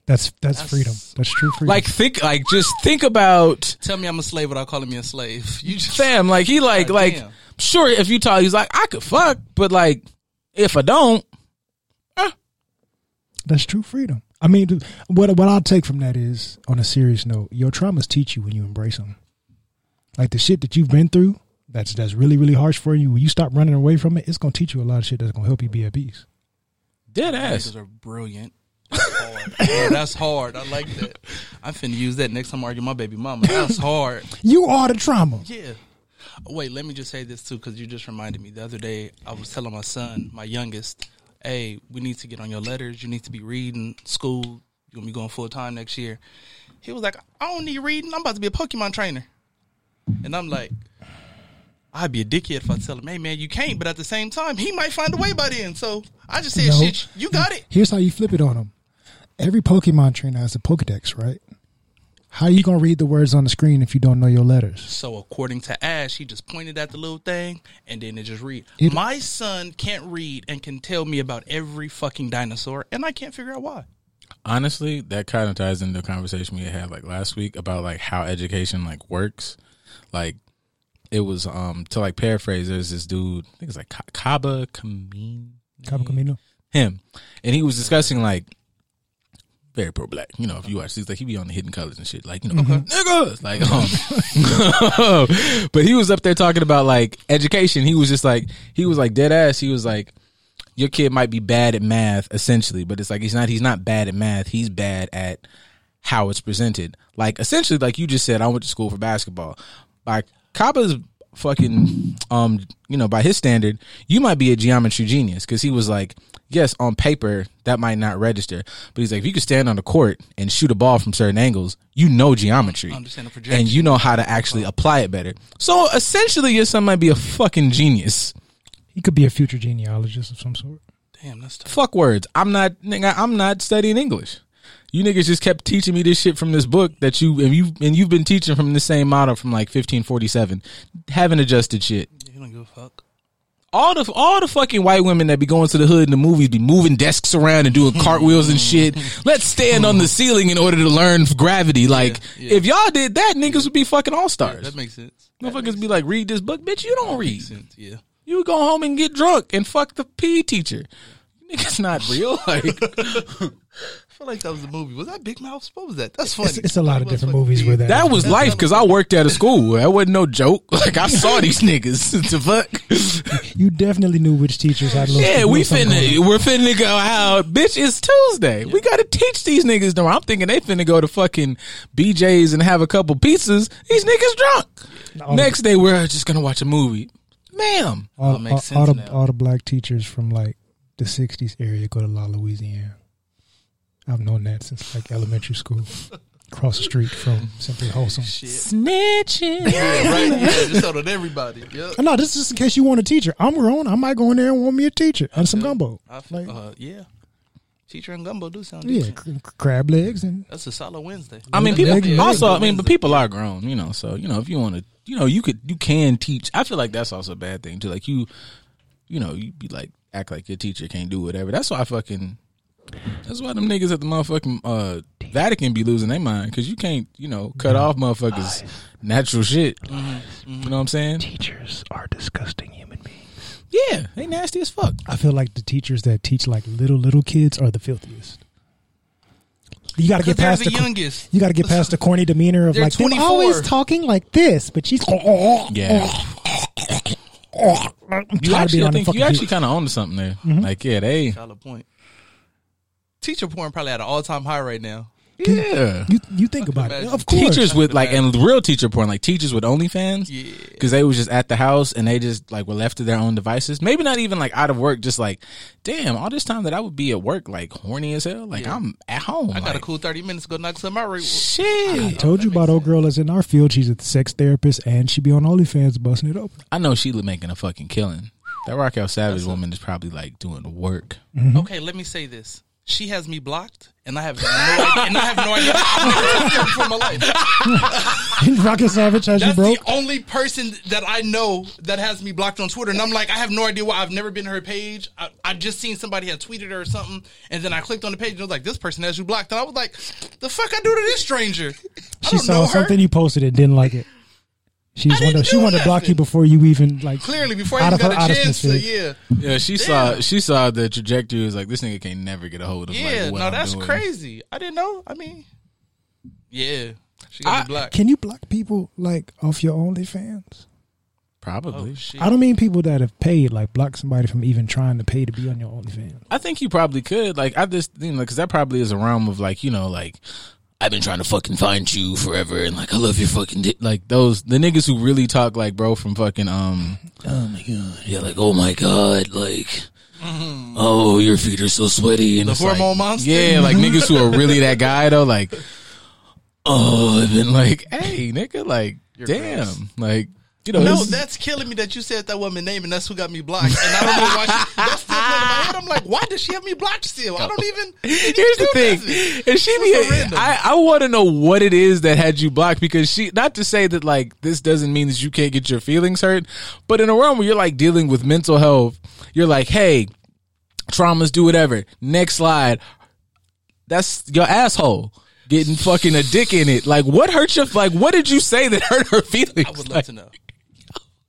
That's that's, freedom. That's true freedom. like think, like just think about. Tell me I'm a slave without calling me a slave. You just. fam, like he like God like damn. sure if you talk, he's like I could fuck, but like if I don't, eh. That's true freedom. I mean, th- what what I'll take from that is, on a serious note, your traumas teach you when you embrace them. Like the shit that you've been through, that's that's really really harsh for you. When you stop running away from it, it's gonna teach you a lot of shit that's gonna help you be at peace. dead ass. Niggas are brilliant. That's hard. Yeah, that's hard. I like that. I'm finna use that next time I argue with my baby mama. That's hard. You are the trauma. Yeah. Wait, let me just say this too, because you just reminded me. The other day, I was telling my son, my youngest, "Hey, we need to get on your letters. You need to be reading school. You're gonna be going full time next year." He was like, "I don't need reading. I'm about to be a Pokemon trainer." And I'm like, I'd be a dickhead if I tell him, hey man, you can't. But at the same time, he might find a way by then. So I just said, No. shit, you got it. Here's how you flip it on them. Every Pokemon trainer has a Pokedex, right? How are you gonna read the words on the screen if you don't know your letters? So according to Ash, he just pointed at the little thing and then it just read. It- My son can't read and can tell me about every fucking dinosaur, and I can't figure out why. honestly, that kind of ties into the conversation we had like last week about like how education like works. Like it was um to like paraphrase, there's this dude, I think it's like Ka- Kaba Kamene, Cabo Camino. him, and he was discussing like very pro black. You know, if you watch these, like he be on the hidden colors and shit, like you know, niggas, like um. but he was up there talking about like education. He was just like he was like dead ass. He was like your kid might be bad at math essentially, but it's like he's not he's not bad at math. He's bad at how it's presented. Like essentially, like you just said, I went to school for basketball. By Kaba's fucking um, you know, by his standard, you might be a geometry genius because he was like, yes, on paper that might not register, but he's like, if you could stand on the court and shoot a ball from certain angles, you know geometry, Understand the projection. and you know how to actually apply it better. So essentially, your son might be a fucking genius. He could be a future genealogist of some sort. Damn, that's tough. fuck words. I'm not nigga, I'm not studying English. You niggas just kept teaching me this shit from this book that you and you and you've been teaching from the same model from like 1547. Haven't adjusted shit. You don't give a fuck. All the all the fucking white women that be going to the hood in the movies be moving desks around and doing cartwheels and shit. Let's stand on the ceiling in order to learn gravity. Like yeah. if y'all did that, niggas would be fucking all Yeah, stars. that makes sense. Motherfuckers makes be like, read this book, bitch. You don't read. sense. Yeah. You go home and get drunk and fuck the PE teacher. Niggas not real. Like feel like that was the movie. Was that Big Mouth? What was that? That's funny. It's, it's a lot of different funny. movies where that. That was life because I worked at a school. That wasn't no joke. Like I saw these niggas. the fuck? you definitely knew which teachers had. a little- Yeah, we finna we're finna go out. Bitch, it's Tuesday. We gotta teach these niggas. No, I'm thinking they finna go to fucking BJ's and have a couple pizzas. These niggas drunk. on. Next day we're just gonna watch a movie. Ma'am. all, All all, all the all the black teachers from like the '60s area go to La Louisiana. I've known that since like elementary school. Across the street from Simply Wholesome. Snitching. Yeah, right. Yeah, just on everybody. Yep. No, this is just in case you want a teacher. I'm grown. I might go in there and want me a teacher and some gumbo. I f- Like, uh, yeah. Teacher and gumbo do sound yeah, decent. cr- crab legs and That's a solid Wednesday. I mean, people yeah, also. yeah. I mean, but people are grown, you know. So you know, if you want to, you know, you could, you can teach. I feel like that's also a bad thing too. Like you, you know, you be like act like your teacher can't do whatever. That's why I fucking. That's why them niggas at the motherfucking uh, Vatican be losing their mind because you can't, you know, cut mm-hmm. off motherfuckers natural shit. Mm-hmm. Mm-hmm. You know what I'm saying? teachers are disgusting human beings. Yeah, they nasty as fuck. I feel like the teachers that teach like little little kids are the filthiest. You got to get past the the, youngest. you got to get past the corny demeanor of like They're like them 24. always talking like this, but she's oh, oh, oh, Yeah, I'm you actually, I think you actually kind of own something there. Like, yeah, they, Solid point. Teacher porn probably at an all time high right now. yeah. You you think about it, of course. teachers with like and real teacher porn, like teachers with OnlyFans, Yeah. because they was just at the house and they just like were left to their own devices. Maybe not even like out of work, just like, damn, all this time that I would be at work, like horny as hell. Like Yeah. I'm at home. I got a cool 30 minutes to go knock some out. Right. I shit. told you about old girl that's in our field. She's a sex therapist and she be on OnlyFans busting it open. I know she was making a fucking killing. That Raquel Savage woman is probably like doing the work. Mm-hmm. Okay, let me say this. She has me blocked, and I have no idea, and I have no idea. I've never talked to her before in my life. Raquel Savage has you That's broke. the only person that I know that has me blocked on Twitter. And I'm like, I have no idea why. I've never been to her page. I, I just seen somebody had tweeted her or something. And then I clicked on the page and I was like, this person has you blocked. And I was like, the fuck I do to this stranger? I She don't know saw something you posted and didn't like it. She just I didn't wanted she wanted to block you before you even like Clearly, before I out of got her a chance to, atmosphere. yeah. Yeah, she saw she saw the trajectory. Was like this nigga can't never get a hold of. Yeah, like, what no, I'm that's doing. crazy. I didn't know. I mean, yeah. She got I- me blocked. Can you block people like off your OnlyFans? Probably. Oh, shit. I don't mean people that have paid, like block somebody from even trying to pay to be on your OnlyFans. I think you probably could. Like, I just, you know, because that probably is a realm of like, you know, like, I've been trying to fucking find you forever, and like, I love your fucking dick. Like those, the niggas who really talk like, bro, from fucking, um, oh my god, yeah, like, oh my god, like, oh, your feet are so sweaty, and The it's like- monster? Yeah, like niggas who are really that guy though, like, oh, I've been like, hey, nigga, like, damn, gross. like. You know, No, that's killing me that you said that woman name and that's who got me blocked. And I don't know why she, that's still in my head. I'm like, why does she have me blocked still? I don't even. Here's the thing, and she be. random. I, I want to know what it is that had you blocked because she. Not to say that like this doesn't mean that you can't get your feelings hurt, but in a realm where you're like dealing with mental health, you're like, hey, traumas do whatever. Next slide. That's your asshole getting fucking a dick in it. Like, what hurt your? Like, what did you say that hurt her feelings? I would love Like, to know.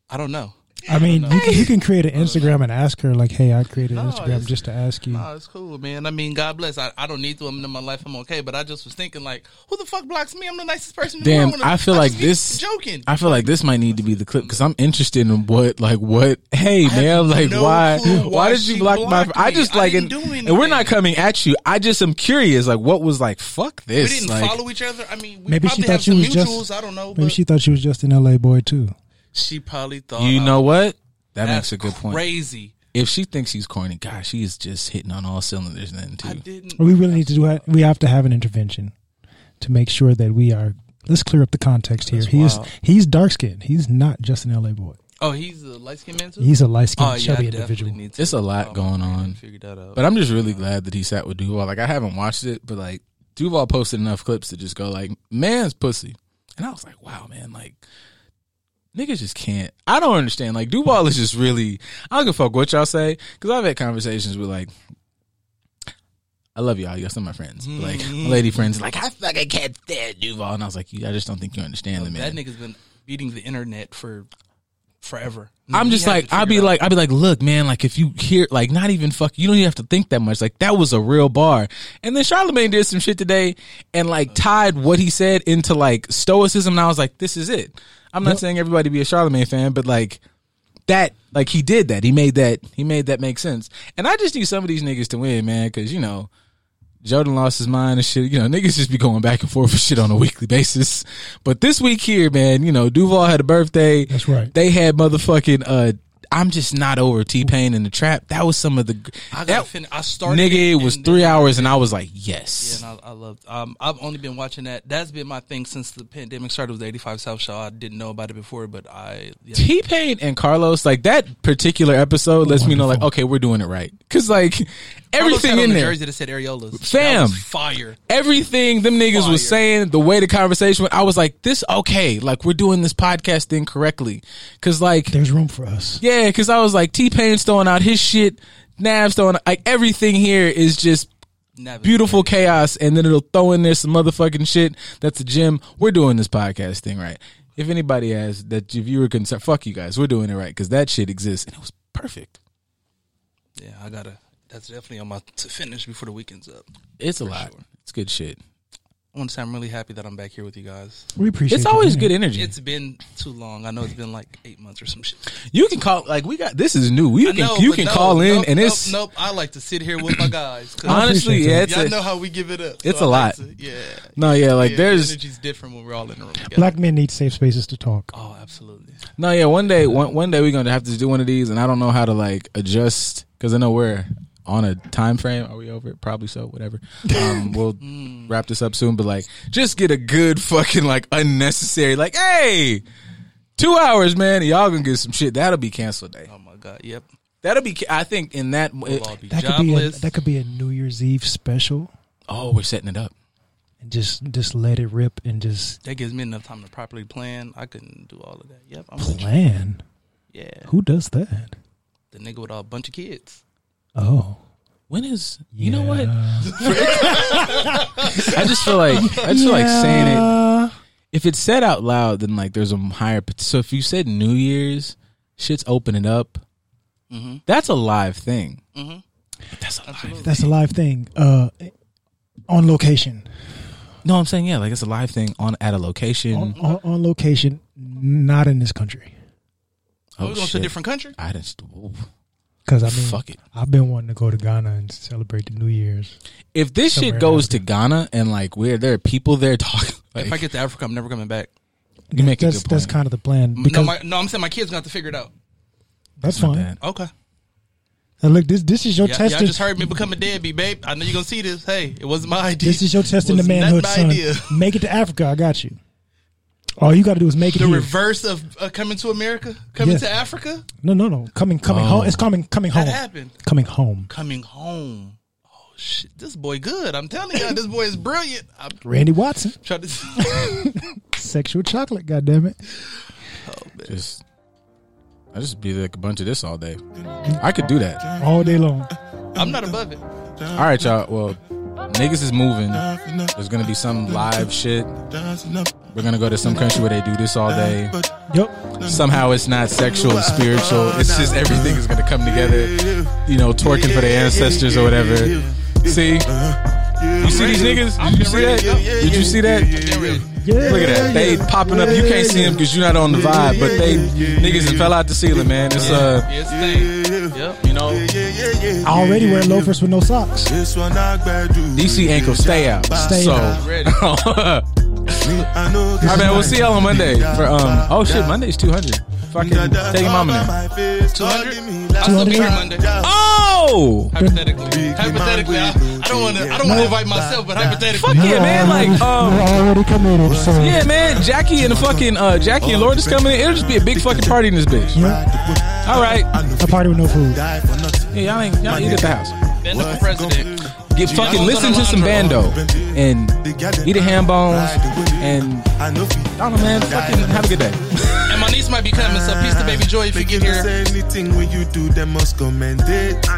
I don't know. I mean, you can, you can create an Instagram and ask her like, "Hey, I created an No, Instagram just to ask you." No, it's cool, man. I mean, God bless. I, I don't need them in my life. I'm okay. But I just was thinking, like, who the fuck blocks me? I'm the nicest person in the Damn, world. I feel like this. Joking. I feel like this might need to be the clip because I'm interested in what, like, what. Hey, have man, like, no why? Why, why did you block my? blocked I me. just I like, didn't and, do and we're not coming at you. I just am curious, like, what was like? Fuck this. we didn't like, follow each other. I mean, we Maybe she thought have she some was mutuals. just- I don't know. Maybe But she thought she was just an LA boy too. She probably thought you know was- what? That makes a good point. Crazy. If she thinks she's corny, gosh, she is just hitting on all cylinders then I too. didn't. We really need to do. We have to have an intervention to make sure that we are. Let's clear up the context here. That's he is he's dark skinned. He's not just an LA boy. Oh, he's a light skinned man too. He's a light skinned, oh, chubby I definitely individual. need to- It's a lot um, going on. Figure that out. But I'm just really glad that he sat with Duval. Like I haven't watched it, but like Duval posted enough clips to just go like, man's pussy. And I was like, wow, man, like niggas just can't. I don't understand. Like Duval is just really. I don't give a fuck what y'all say because I've had conversations with like. I love y'all. Y'all some of my friends. But, like my lady friends, like I fucking can't stand Duval, and I was like, I just don't think you understand the man. that nigga's been beating the internet for forever. I'm just like I'd be it like I'd be like, look, man, like if you hear like not even fuck, you don't even have to think that much. Like that was a real bar. And then Charlemagne did some shit today and like uh-huh. tied what he said into like stoicism. And I was like, this is it. I'm not Yep. saying everybody be a Charlemagne fan, but like that, like he did that. He made that. He made that make sense. And I just need some of these niggas to win, man, because you know. Jordan lost his mind and shit. You know, niggas just be going back and forth for shit on a weekly basis. But this week here, man, you know, Duval had a birthday. That's right. They had motherfucking uh I'm just not over T Pain in the trap. That was some of the I got that fin- I started. Nigga, it was three hours, and I was like, yes. Yeah, and I, I loved. Um, I've only been watching that. That's been my thing since the pandemic started. Was the eighty five South Show? I didn't know about it before, but I. Yeah. T Pain and Karlous, like that particular episode, lets me know, like, okay, we're doing it right. Cause like everything in the there, jersey that said Areolas. Fam. fire. everything them niggas Fire. was saying, the way the conversation went, I was like, this okay, like we're doing this podcast thing correctly. Cause like There's room for us. Yeah, because I was like T Pain's throwing out his shit, Nav's throwing like everything here is just Navigate. beautiful chaos, and then it'll throw in there some motherfucking shit that's a gym. We're doing this podcast thing right. If anybody has that, if you were concerned, fuck you guys, we're doing it right because that shit exists and it was perfect. Yeah, I gotta. That's definitely on my to finish before the weekend's up. It's a lot. It's good shit. I want to say I'm really happy that I'm back here with you guys. We appreciate. It. It's always good energy. It's been too long. I know it's been like eight months or some shit. you can call like we got this is new. You I can know, you can no, call in nope, and nope, it's nope. I like to sit here with my guys. Honestly yeah. that. It's y'all a, know how we give it up. it's I a like lot. to- yeah. no yeah like yeah, there's the energy's different when we're all in the room together. Black men need safe spaces to talk. Oh, absolutely. No, yeah. One day, one one day we're gonna have to do one of these, and I don't know how to like adjust because I know we're on a time frame. Are we over it? Probably so. Whatever. Um, we'll wrap this up soon, but like, just get a good fucking like unnecessary like, hey, two hours, man. Y'all gonna get some shit. That'll be canceled day. Oh my god. Yep. That'll be. I think in that. We'll all be That could be a, that could be a New Year's Eve special, oh, we're setting it up. and just just let it rip and just that gives me enough time to properly plan. I couldn't do all of that. Yep. I'm plan. Yeah. Who does that? The nigga with a bunch of kids. Oh, When is? You know what? I just feel like I just feel like saying it. If it's said out loud, then like there's a higher. So if you said New Year's, shit's opening up. Mm-hmm. That's a live thing. Mm-hmm. That's a live. Absolutely. That's a live thing. Uh, on location, No, I'm saying yeah, like it's a live thing on at a location. on, on, on location, not in this country. Oh, we going to a different country? I just ooh, Because I mean, fuck it. I've been wanting to go to Ghana and celebrate the New Year's. If this shit goes to Ghana and like where there are people there talking, like, if I get to Africa, I'm never coming back. you make a that's good that's kind of the plan. no, Because my, no, I'm saying my kids gonna have to figure it out. that's Not fine. bad. Okay. And look, this this is your Yeah, test. y'all just heard me become a deadbeat, babe. I know you're gonna see this. Hey, it wasn't my idea. This is your test in the manhood, my son. idea. Make it to Africa. I got you. All you got to do is make it The here. reverse of uh, coming to America, coming Yeah. to Africa. No, no, no. Coming, coming Oh. home. It's coming, coming home. That home. happened. Coming home. Coming home. Oh shit! This boy good. I'm telling you, this boy is brilliant. I'm Randy Watson, trying to. sexual chocolate. God damn it. Just, I just be like a bunch of this all day. I could do that. All day long. I'm not above it. All right, y'all. Well, niggas is moving. There's gonna be some live shit. We're gonna go to some country where they do this all day. Yep. Somehow it's not sexual and spiritual. It's just everything is gonna come together. You know, twerking for their ancestors or whatever. See, you see these niggas? Did you see that? Did you see that? Yeah. Look at that. They popping up. You can't see them because you're not on the vibe, but they niggas and fell out the ceiling, man. It's uh, Yes, thing. Yep. you know, I already wear loafers with no socks. DC ankles stay out. Stay so, out. Ready. all right, man. We'll see y'all on Monday for um. Oh shit, Monday's two hundred. Fucking tell your mama now. 200. I'll still be here Monday. Oh, Hypothetically, hypothetically, I, I don't want to. I don't want to invite myself, but hypothetically, fuck yeah, man. Like um. already committed, so. Yeah, man, Jackie and the fucking uh, Jackie and Lord is coming in. It'll just be a big fucking party in this bitch. All right, A party with no food. Yeah, y'all ain't y'all eat at the house. then the president. Get fucking listen to some bando and eat a ham bones and I don't know, man. Fucking have a good day. And my niece might be coming, so peace to baby Joy if you get here. Anything when you do, them must commend it.